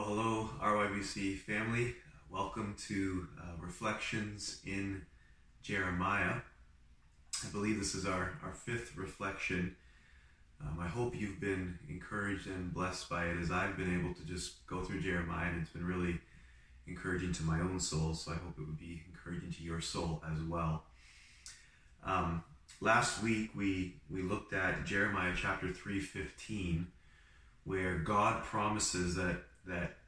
Well, hello, RYBC family. Welcome to uh, Reflections in Jeremiah. I believe this is our, our fifth reflection. Um, I hope you've been encouraged and blessed by it as I've been able to just go through Jeremiah, and it's been really encouraging to my own soul. So I hope it would be encouraging to your soul as well. Um, last week we we looked at Jeremiah chapter three fifteen, where God promises that that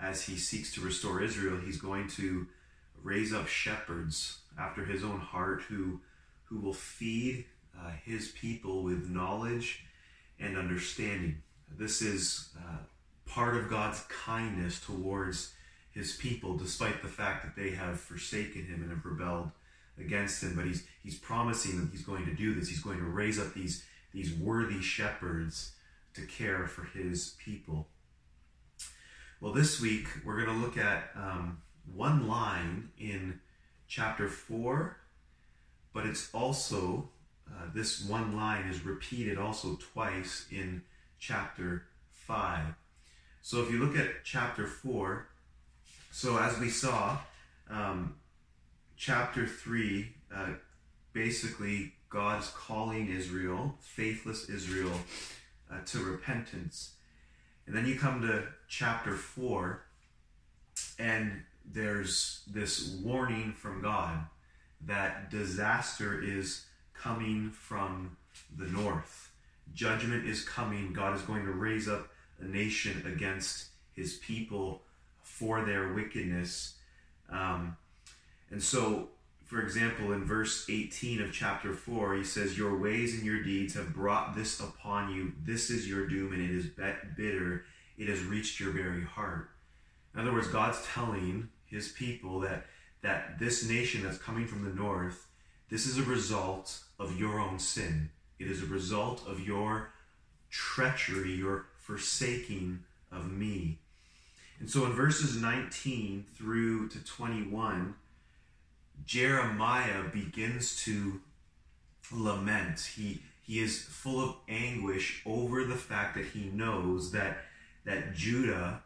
as he seeks to restore Israel, he's going to raise up shepherds after his own heart who, who will feed uh, his people with knowledge and understanding. This is uh, part of God's kindness towards his people, despite the fact that they have forsaken him and have rebelled against him. But he's, he's promising that he's going to do this. He's going to raise up these, these worthy shepherds to care for his people. Well, this week we're going to look at um, one line in chapter 4, but it's also, uh, this one line is repeated also twice in chapter 5. So if you look at chapter 4, so as we saw, um, chapter 3, uh, basically God's calling Israel, faithless Israel, uh, to repentance. And then you come to chapter 4, and there's this warning from God that disaster is coming from the north. Judgment is coming. God is going to raise up a nation against his people for their wickedness. Um, and so, for example, in verse 18 of chapter 4, he says, Your ways and your deeds have brought this upon you. This is your doom, and it is bitter it has reached your very heart. In other words, God's telling his people that, that this nation that's coming from the north, this is a result of your own sin. It is a result of your treachery, your forsaking of me. And so in verses 19 through to 21, Jeremiah begins to lament. He, he is full of anguish over the fact that he knows that that Judah,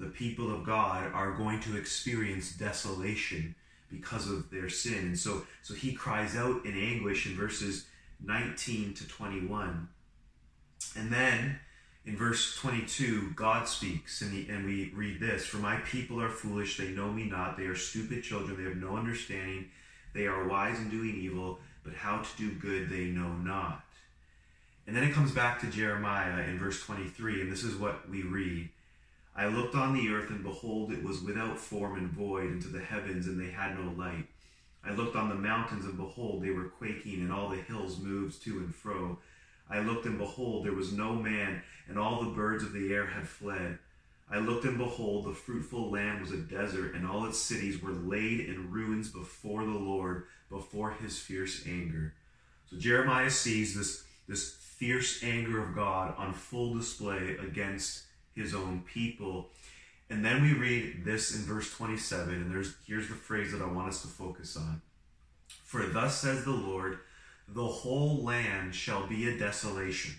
the people of God, are going to experience desolation because of their sin. And so, so he cries out in anguish in verses 19 to 21. And then in verse 22, God speaks, and, he, and we read this For my people are foolish, they know me not, they are stupid children, they have no understanding, they are wise in doing evil, but how to do good they know not. And then it comes back to Jeremiah in verse 23, and this is what we read. I looked on the earth, and behold, it was without form and void, into the heavens, and they had no light. I looked on the mountains, and behold, they were quaking, and all the hills moved to and fro. I looked, and behold, there was no man, and all the birds of the air had fled. I looked, and behold, the fruitful land was a desert, and all its cities were laid in ruins before the Lord, before his fierce anger. So Jeremiah sees this, this fierce anger of God on full display against his own people. And then we read this in verse 27, and there's here's the phrase that I want us to focus on. For thus says the Lord, the whole land shall be a desolation.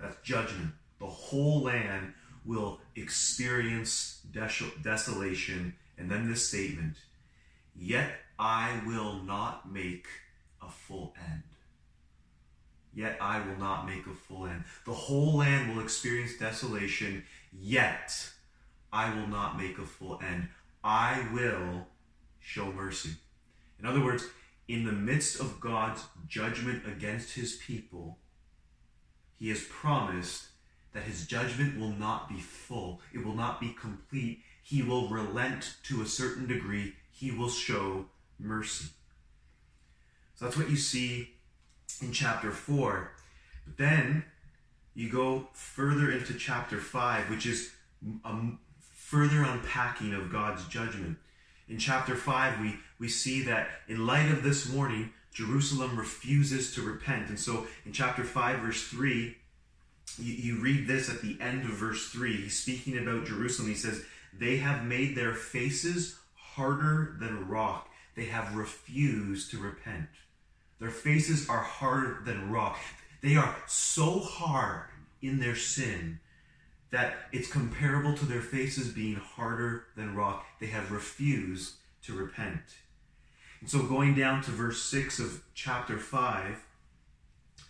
That's judgment. The whole land will experience desolation. And then this statement, yet I will not make a full end yet I will not make a full end. The whole land will experience desolation, yet I will not make a full end. I will show mercy. In other words, in the midst of God's judgment against his people, he has promised that his judgment will not be full, it will not be complete. He will relent to a certain degree, he will show mercy. So that's what you see in chapter 4. But then you go further into chapter 5, which is a further unpacking of God's judgment. In chapter 5, we, we see that in light of this warning, Jerusalem refuses to repent. And so in chapter 5, verse 3, you, you read this at the end of verse 3. He's speaking about Jerusalem. He says, They have made their faces harder than rock, they have refused to repent. Their faces are harder than rock. They are so hard in their sin that it's comparable to their faces being harder than rock. They have refused to repent. And so, going down to verse 6 of chapter 5,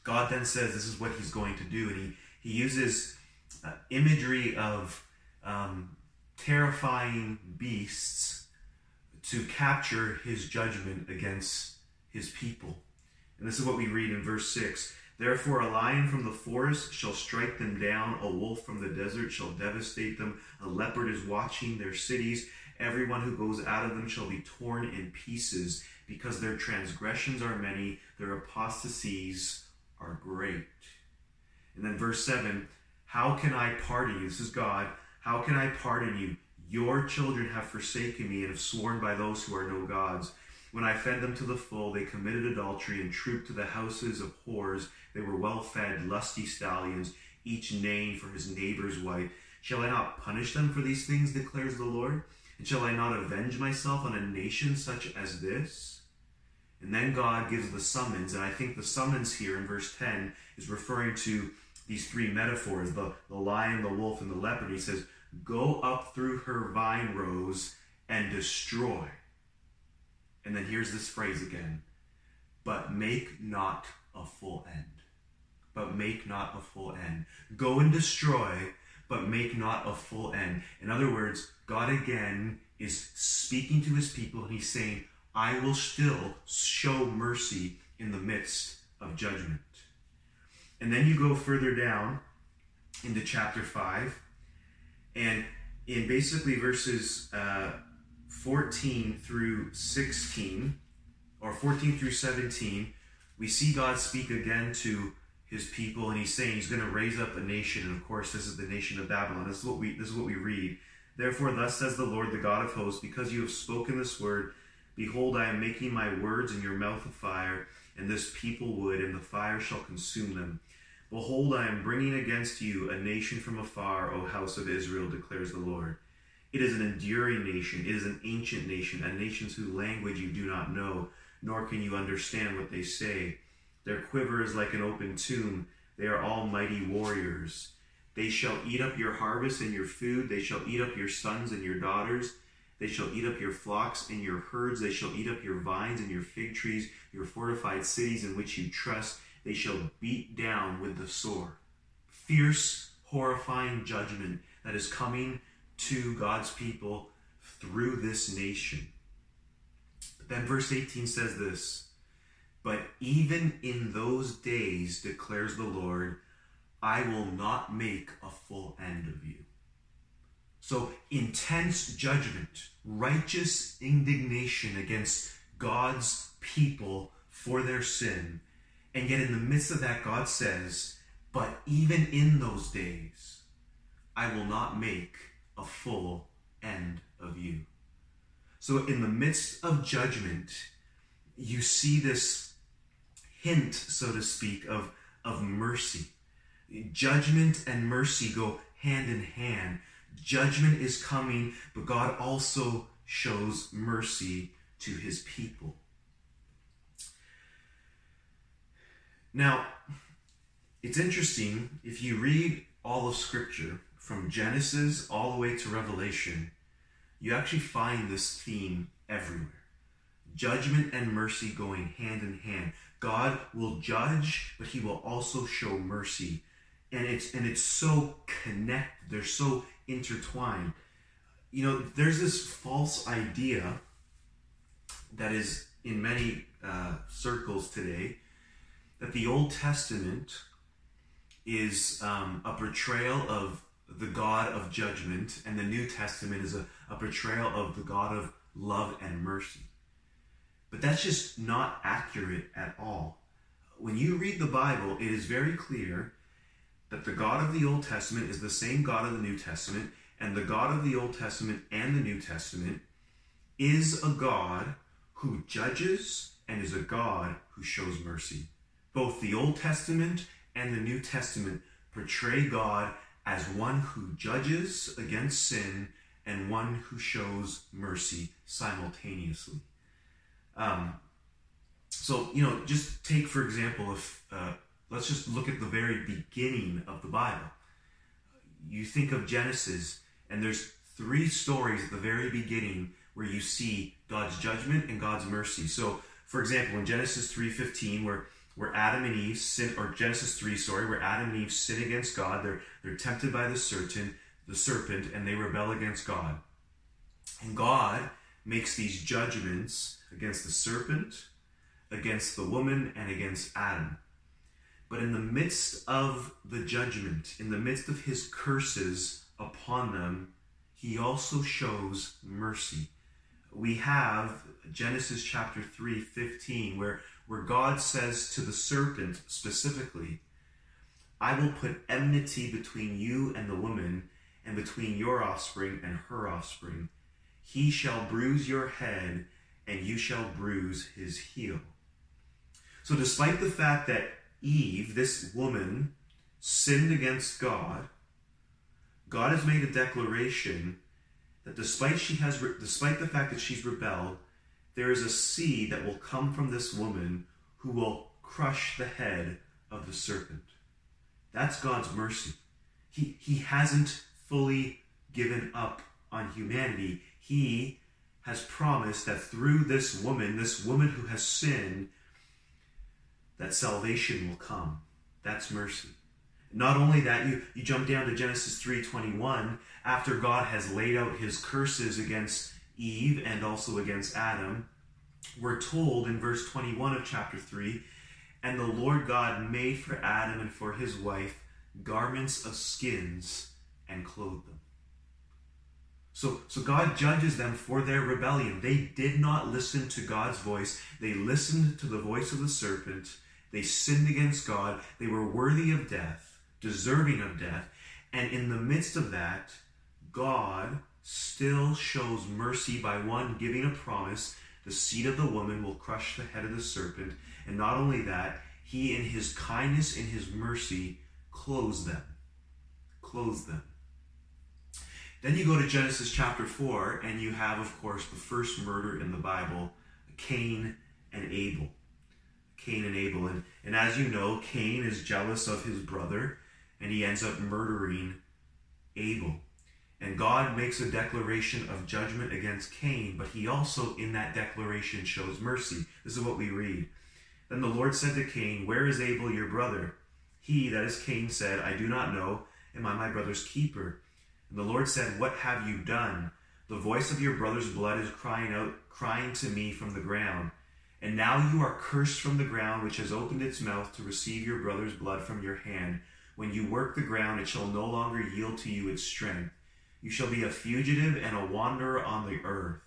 God then says this is what he's going to do. And he, he uses uh, imagery of um, terrifying beasts to capture his judgment against his people. And this is what we read in verse 6 Therefore, a lion from the forest shall strike them down, a wolf from the desert shall devastate them, a leopard is watching their cities. Everyone who goes out of them shall be torn in pieces, because their transgressions are many, their apostasies are great. And then verse 7 How can I pardon you? This is God. How can I pardon you? Your children have forsaken me and have sworn by those who are no gods. When I fed them to the full, they committed adultery and trooped to the houses of whores. They were well fed, lusty stallions, each neighing for his neighbor's wife. Shall I not punish them for these things, declares the Lord? And shall I not avenge myself on a nation such as this? And then God gives the summons, and I think the summons here in verse 10 is referring to these three metaphors the, the lion, the wolf, and the leopard. He says, Go up through her vine rows and destroy. And then here's this phrase again but make not a full end. But make not a full end. Go and destroy, but make not a full end. In other words, God again is speaking to his people and he's saying, I will still show mercy in the midst of judgment. And then you go further down into chapter 5, and in basically verses uh, 14 through 16, or 14 through 17, we see God speak again to his people, and he's saying he's going to raise up a nation. And of course, this is the nation of Babylon. This is what we this is what we read. Therefore, thus says the Lord, the God of hosts, because you have spoken this word, behold, I am making my words in your mouth a fire, and this people wood, and the fire shall consume them. Behold, I am bringing against you a nation from afar, O house of Israel, declares the Lord. It is an enduring nation, it is an ancient nation, a nation whose language you do not know, nor can you understand what they say. Their quiver is like an open tomb, they are all mighty warriors. They shall eat up your harvest and your food, they shall eat up your sons and your daughters. They shall eat up your flocks and your herds. They shall eat up your vines and your fig trees, your fortified cities in which you trust they shall beat down with the sword. Fierce, horrifying judgment that is coming to God's people through this nation. But then verse 18 says this But even in those days, declares the Lord, I will not make a full end of you. So, intense judgment, righteous indignation against God's people for their sin and yet, in the midst of that, God says, But even in those days, I will not make a full end of you. So, in the midst of judgment, you see this hint, so to speak, of, of mercy. Judgment and mercy go hand in hand. Judgment is coming, but God also shows mercy to his people. Now, it's interesting if you read all of Scripture from Genesis all the way to Revelation, you actually find this theme everywhere. Judgment and mercy going hand in hand. God will judge, but he will also show mercy. And it's and it's so connected, they're so intertwined. You know, there's this false idea that is in many uh, circles today that the Old Testament is um, a portrayal of the God of judgment, and the New Testament is a, a portrayal of the God of love and mercy. But that's just not accurate at all. When you read the Bible, it is very clear that the God of the Old Testament is the same God of the New Testament, and the God of the Old Testament and the New Testament is a God who judges and is a God who shows mercy. Both the Old Testament and the New Testament portray God as one who judges against sin and one who shows mercy simultaneously. Um, so, you know, just take, for example, if uh, let's just look at the very beginning of the Bible. you think of Genesis, and there's three stories at the very beginning where you see God's judgment and God's mercy. So, for example, in Genesis 3:15, where where Adam and Eve sin, or Genesis 3, sorry, where Adam and Eve sin against God, they're they're tempted by the serpent, the serpent, and they rebel against God. And God makes these judgments against the serpent, against the woman, and against Adam. But in the midst of the judgment, in the midst of his curses upon them, he also shows mercy. We have Genesis chapter 3, 15, where, where God says to the serpent specifically, I will put enmity between you and the woman, and between your offspring and her offspring. He shall bruise your head, and you shall bruise his heel. So, despite the fact that Eve, this woman, sinned against God, God has made a declaration that despite she has despite the fact that she's rebelled, there is a seed that will come from this woman who will crush the head of the serpent. That's God's mercy. He, he hasn't fully given up on humanity. He has promised that through this woman, this woman who has sinned, that salvation will come. That's mercy. Not only that, you, you jump down to Genesis 3:21, after God has laid out his curses against Eve and also against Adam, we're told in verse 21 of chapter 3, and the Lord God made for Adam and for his wife garments of skins and clothed them. So, so God judges them for their rebellion. They did not listen to God's voice. They listened to the voice of the serpent. They sinned against God. They were worthy of death, deserving of death. And in the midst of that, God still shows mercy by one giving a promise the seed of the woman will crush the head of the serpent. And not only that, he in his kindness, in his mercy, clothes them. Clothes them. Then you go to Genesis chapter 4, and you have, of course, the first murder in the Bible Cain and Abel. Cain and Abel. And, and as you know, Cain is jealous of his brother, and he ends up murdering Abel. And God makes a declaration of judgment against Cain, but he also, in that declaration, shows mercy. This is what we read. Then the Lord said to Cain, Where is Abel your brother? He, that is Cain, said, I do not know. Am I my brother's keeper? And the Lord said, What have you done? The voice of your brother's blood is crying out, crying to me from the ground. And now you are cursed from the ground, which has opened its mouth to receive your brother's blood from your hand. When you work the ground, it shall no longer yield to you its strength. You shall be a fugitive and a wanderer on the earth.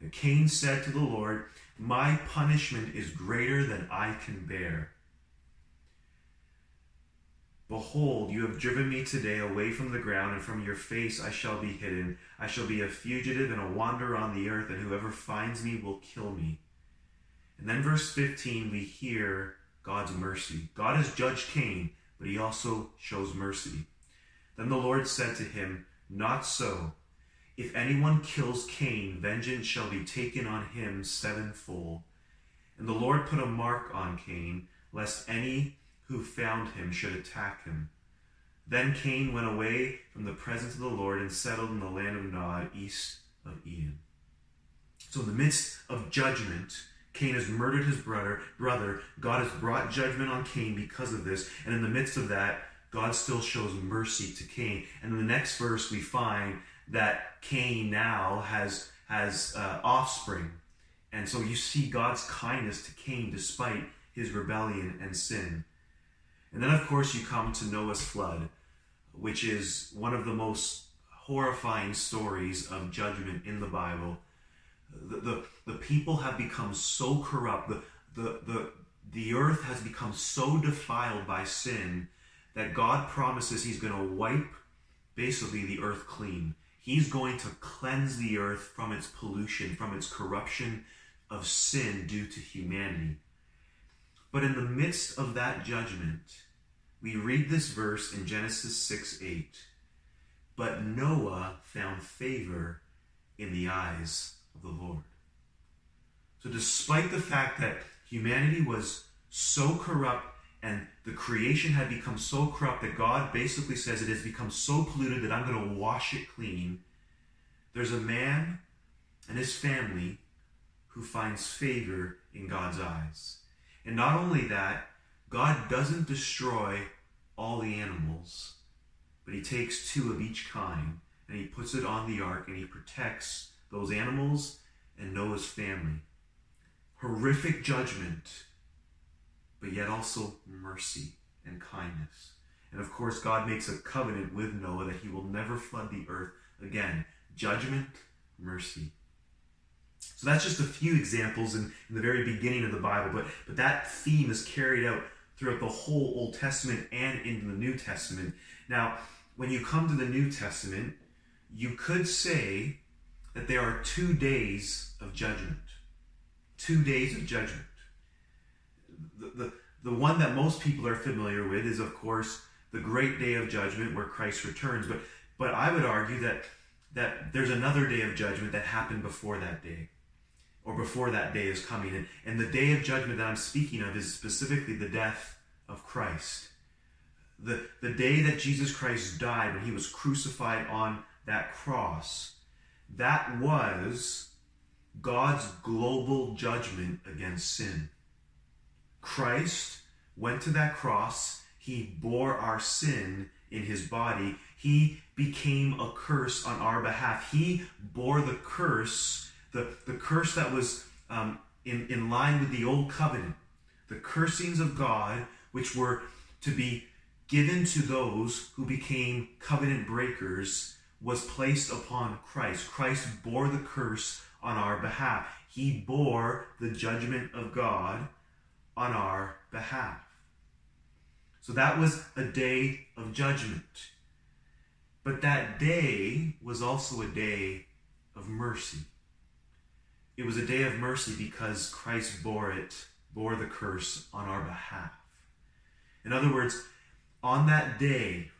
And Cain said to the Lord, My punishment is greater than I can bear. Behold, you have driven me today away from the ground, and from your face I shall be hidden. I shall be a fugitive and a wanderer on the earth, and whoever finds me will kill me. And then, verse 15, we hear God's mercy. God has judged Cain, but he also shows mercy. Then the Lord said to him, Not so. If anyone kills Cain, vengeance shall be taken on him sevenfold. And the Lord put a mark on Cain, lest any who found him should attack him. Then Cain went away from the presence of the Lord and settled in the land of Nod, east of Eden. So, in the midst of judgment, Cain has murdered his brother. Brother, God has brought judgment on Cain because of this, and in the midst of that, God still shows mercy to Cain. And in the next verse, we find that Cain now has has uh, offspring, and so you see God's kindness to Cain despite his rebellion and sin. And then, of course, you come to Noah's flood, which is one of the most horrifying stories of judgment in the Bible. The, the, the people have become so corrupt, the, the, the, the earth has become so defiled by sin that God promises He's going to wipe basically the earth clean. He's going to cleanse the earth from its pollution, from its corruption of sin due to humanity. But in the midst of that judgment, we read this verse in Genesis 6 8. But Noah found favor in the eyes of the Lord. So, despite the fact that humanity was so corrupt and the creation had become so corrupt that God basically says it has become so polluted that I'm going to wash it clean. There's a man and his family who finds favor in God's eyes. And not only that, God doesn't destroy all the animals, but he takes two of each kind and he puts it on the ark and he protects those animals and Noah's family. Horrific judgment, but yet also mercy and kindness. And of course, God makes a covenant with Noah that he will never flood the earth again. Judgment, mercy. So that's just a few examples in, in, the very beginning of the Bible, but, but that theme is carried out throughout the whole Old Testament and into the New Testament. Now, when you come to the New Testament, you could say that there are two days of judgment. Two days of judgment. The, the, the one that most people are familiar with is, of course, the great day of judgment where Christ returns. But, but I would argue that, that there's another day of judgment that happened before that day, or before that day is coming. And, and the day of judgment that I'm speaking of is specifically the death of Christ. The, the day that Jesus Christ died when he was crucified on that cross, that was God's global judgment against sin. Christ went to that cross, he bore our sin in his body, he became a curse on our behalf. He bore the curse, the, the curse that was um, in, in line with the old covenant, the cursings of God, which were to be given to those who became covenant breakers was placed upon Christ. Christ bore the curse on our behalf. He bore the judgment of God on our behalf. So that was a day of judgment. But that day was also a day of mercy. It was a day of mercy because Christ bore it, bore the curse on our behalf. In other words, on that day,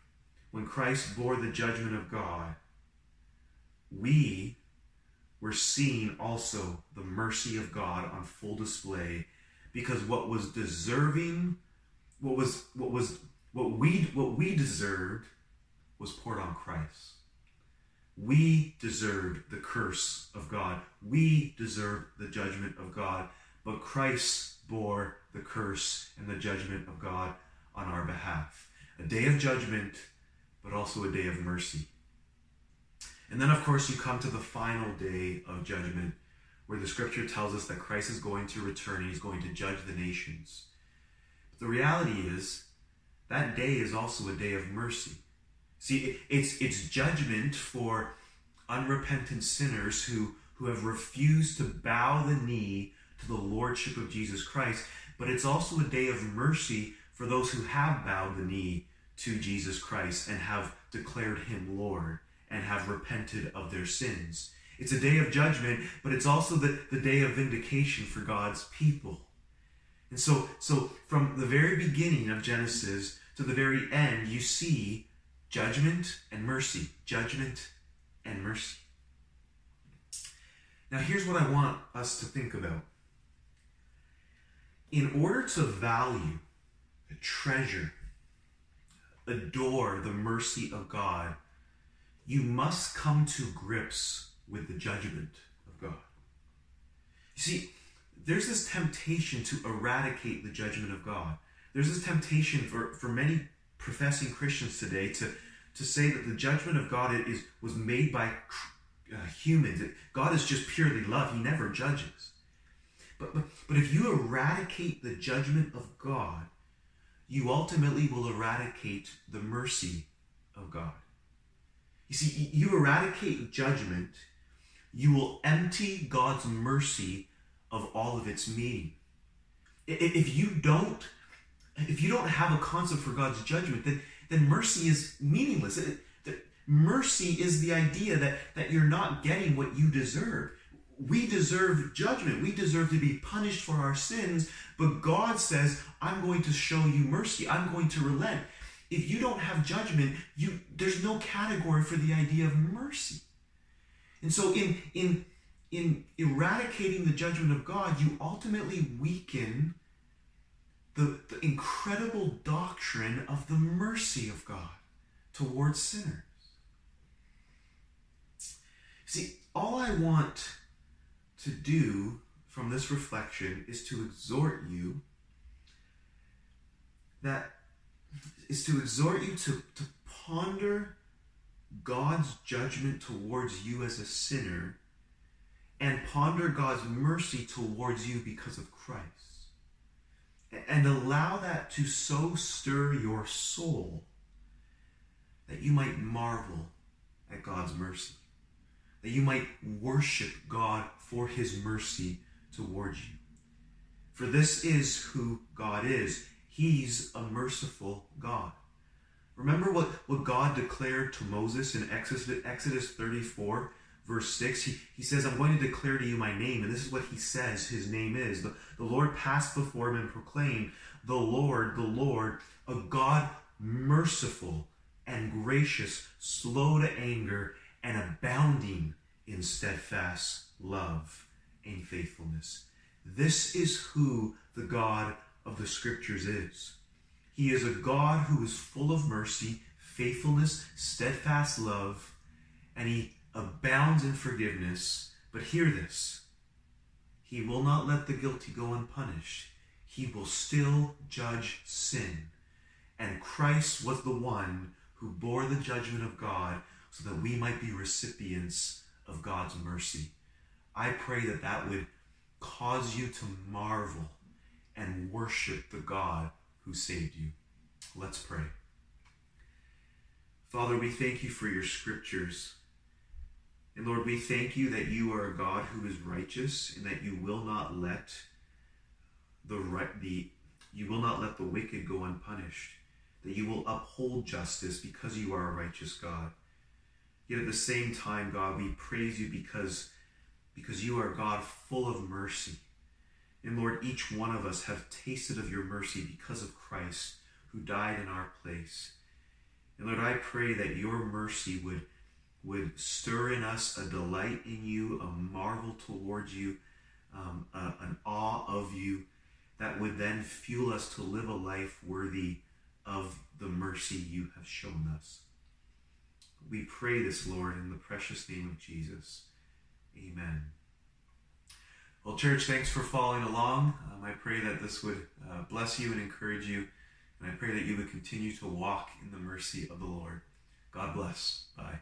when Christ bore the judgment of God, we were seeing also the mercy of God on full display because what was deserving what was what was what we what we deserved was poured on Christ. We deserved the curse of God. We deserved the judgment of God, but Christ bore the curse and the judgment of God on our behalf. A day of judgment but also a day of mercy. And then, of course, you come to the final day of judgment, where the scripture tells us that Christ is going to return and he's going to judge the nations. But the reality is, that day is also a day of mercy. See, it's, it's judgment for unrepentant sinners who, who have refused to bow the knee to the lordship of Jesus Christ, but it's also a day of mercy for those who have bowed the knee to Jesus Christ and have declared him Lord and have repented of their sins. It's a day of judgment, but it's also the, the day of vindication for God's people. And so, so from the very beginning of Genesis to the very end, you see judgment and mercy, judgment and mercy. Now, here's what I want us to think about. In order to value, treasure, adore the mercy of God, you must come to grips with the judgment of God. You see, there's this temptation to eradicate the judgment of God. There's this temptation for, for many professing Christians today to, to say that the judgment of God is, was made by uh, humans. God is just purely love, He never judges. But, but, but if you eradicate the judgment of God, you ultimately will eradicate the mercy of God. You see, you eradicate judgment, you will empty God's mercy of all of its meaning. If you don't, if you don't have a concept for God's judgment, then, then mercy is meaningless. Mercy is the idea that, that you're not getting what you deserve we deserve judgment. We deserve to be punished for our sins. But God says, I'm going to show you mercy. I'm going to relent. If you don't have judgment, you there's no category for the idea of mercy. And so in in in eradicating the judgment of God, you ultimately weaken the, the incredible doctrine of the mercy of God towards sinners. See, all I want to do from this reflection is to exhort you that is to exhort you to, to ponder God's judgment towards you as a sinner and ponder God's mercy towards you because of Christ. And allow that to so stir your soul that you might marvel at God's mercy, that you might worship God for his mercy towards you. For this is who God is. He's a merciful God. Remember what, what God declared to Moses in Exodus, Exodus 34, verse 6? He, he says, I'm going to declare to you my name. And this is what he says his name is. The, the Lord passed before him and proclaimed, The Lord, the Lord, a God merciful and gracious, slow to anger, and abounding in steadfast love and faithfulness. This is who the God of the Scriptures is. He is a God who is full of mercy, faithfulness, steadfast love, and he abounds in forgiveness. But hear this He will not let the guilty go unpunished. He will still judge sin. And Christ was the one who bore the judgment of God so that we might be recipients of God's mercy. I pray that that would cause you to marvel and worship the God who saved you. Let's pray. Father, we thank you for your scriptures. And Lord, we thank you that you are a God who is righteous and that you will not let the right the you will not let the wicked go unpunished, that you will uphold justice because you are a righteous God. Yet at the same time, God, we praise you because, because you are God full of mercy and Lord, each one of us have tasted of your mercy because of Christ who died in our place. And Lord, I pray that your mercy would, would stir in us a delight in you, a marvel towards you, um, a, an awe of you that would then fuel us to live a life worthy of the mercy you have shown us. We pray this, Lord, in the precious name of Jesus. Amen. Well, church, thanks for following along. Um, I pray that this would uh, bless you and encourage you. And I pray that you would continue to walk in the mercy of the Lord. God bless. Bye.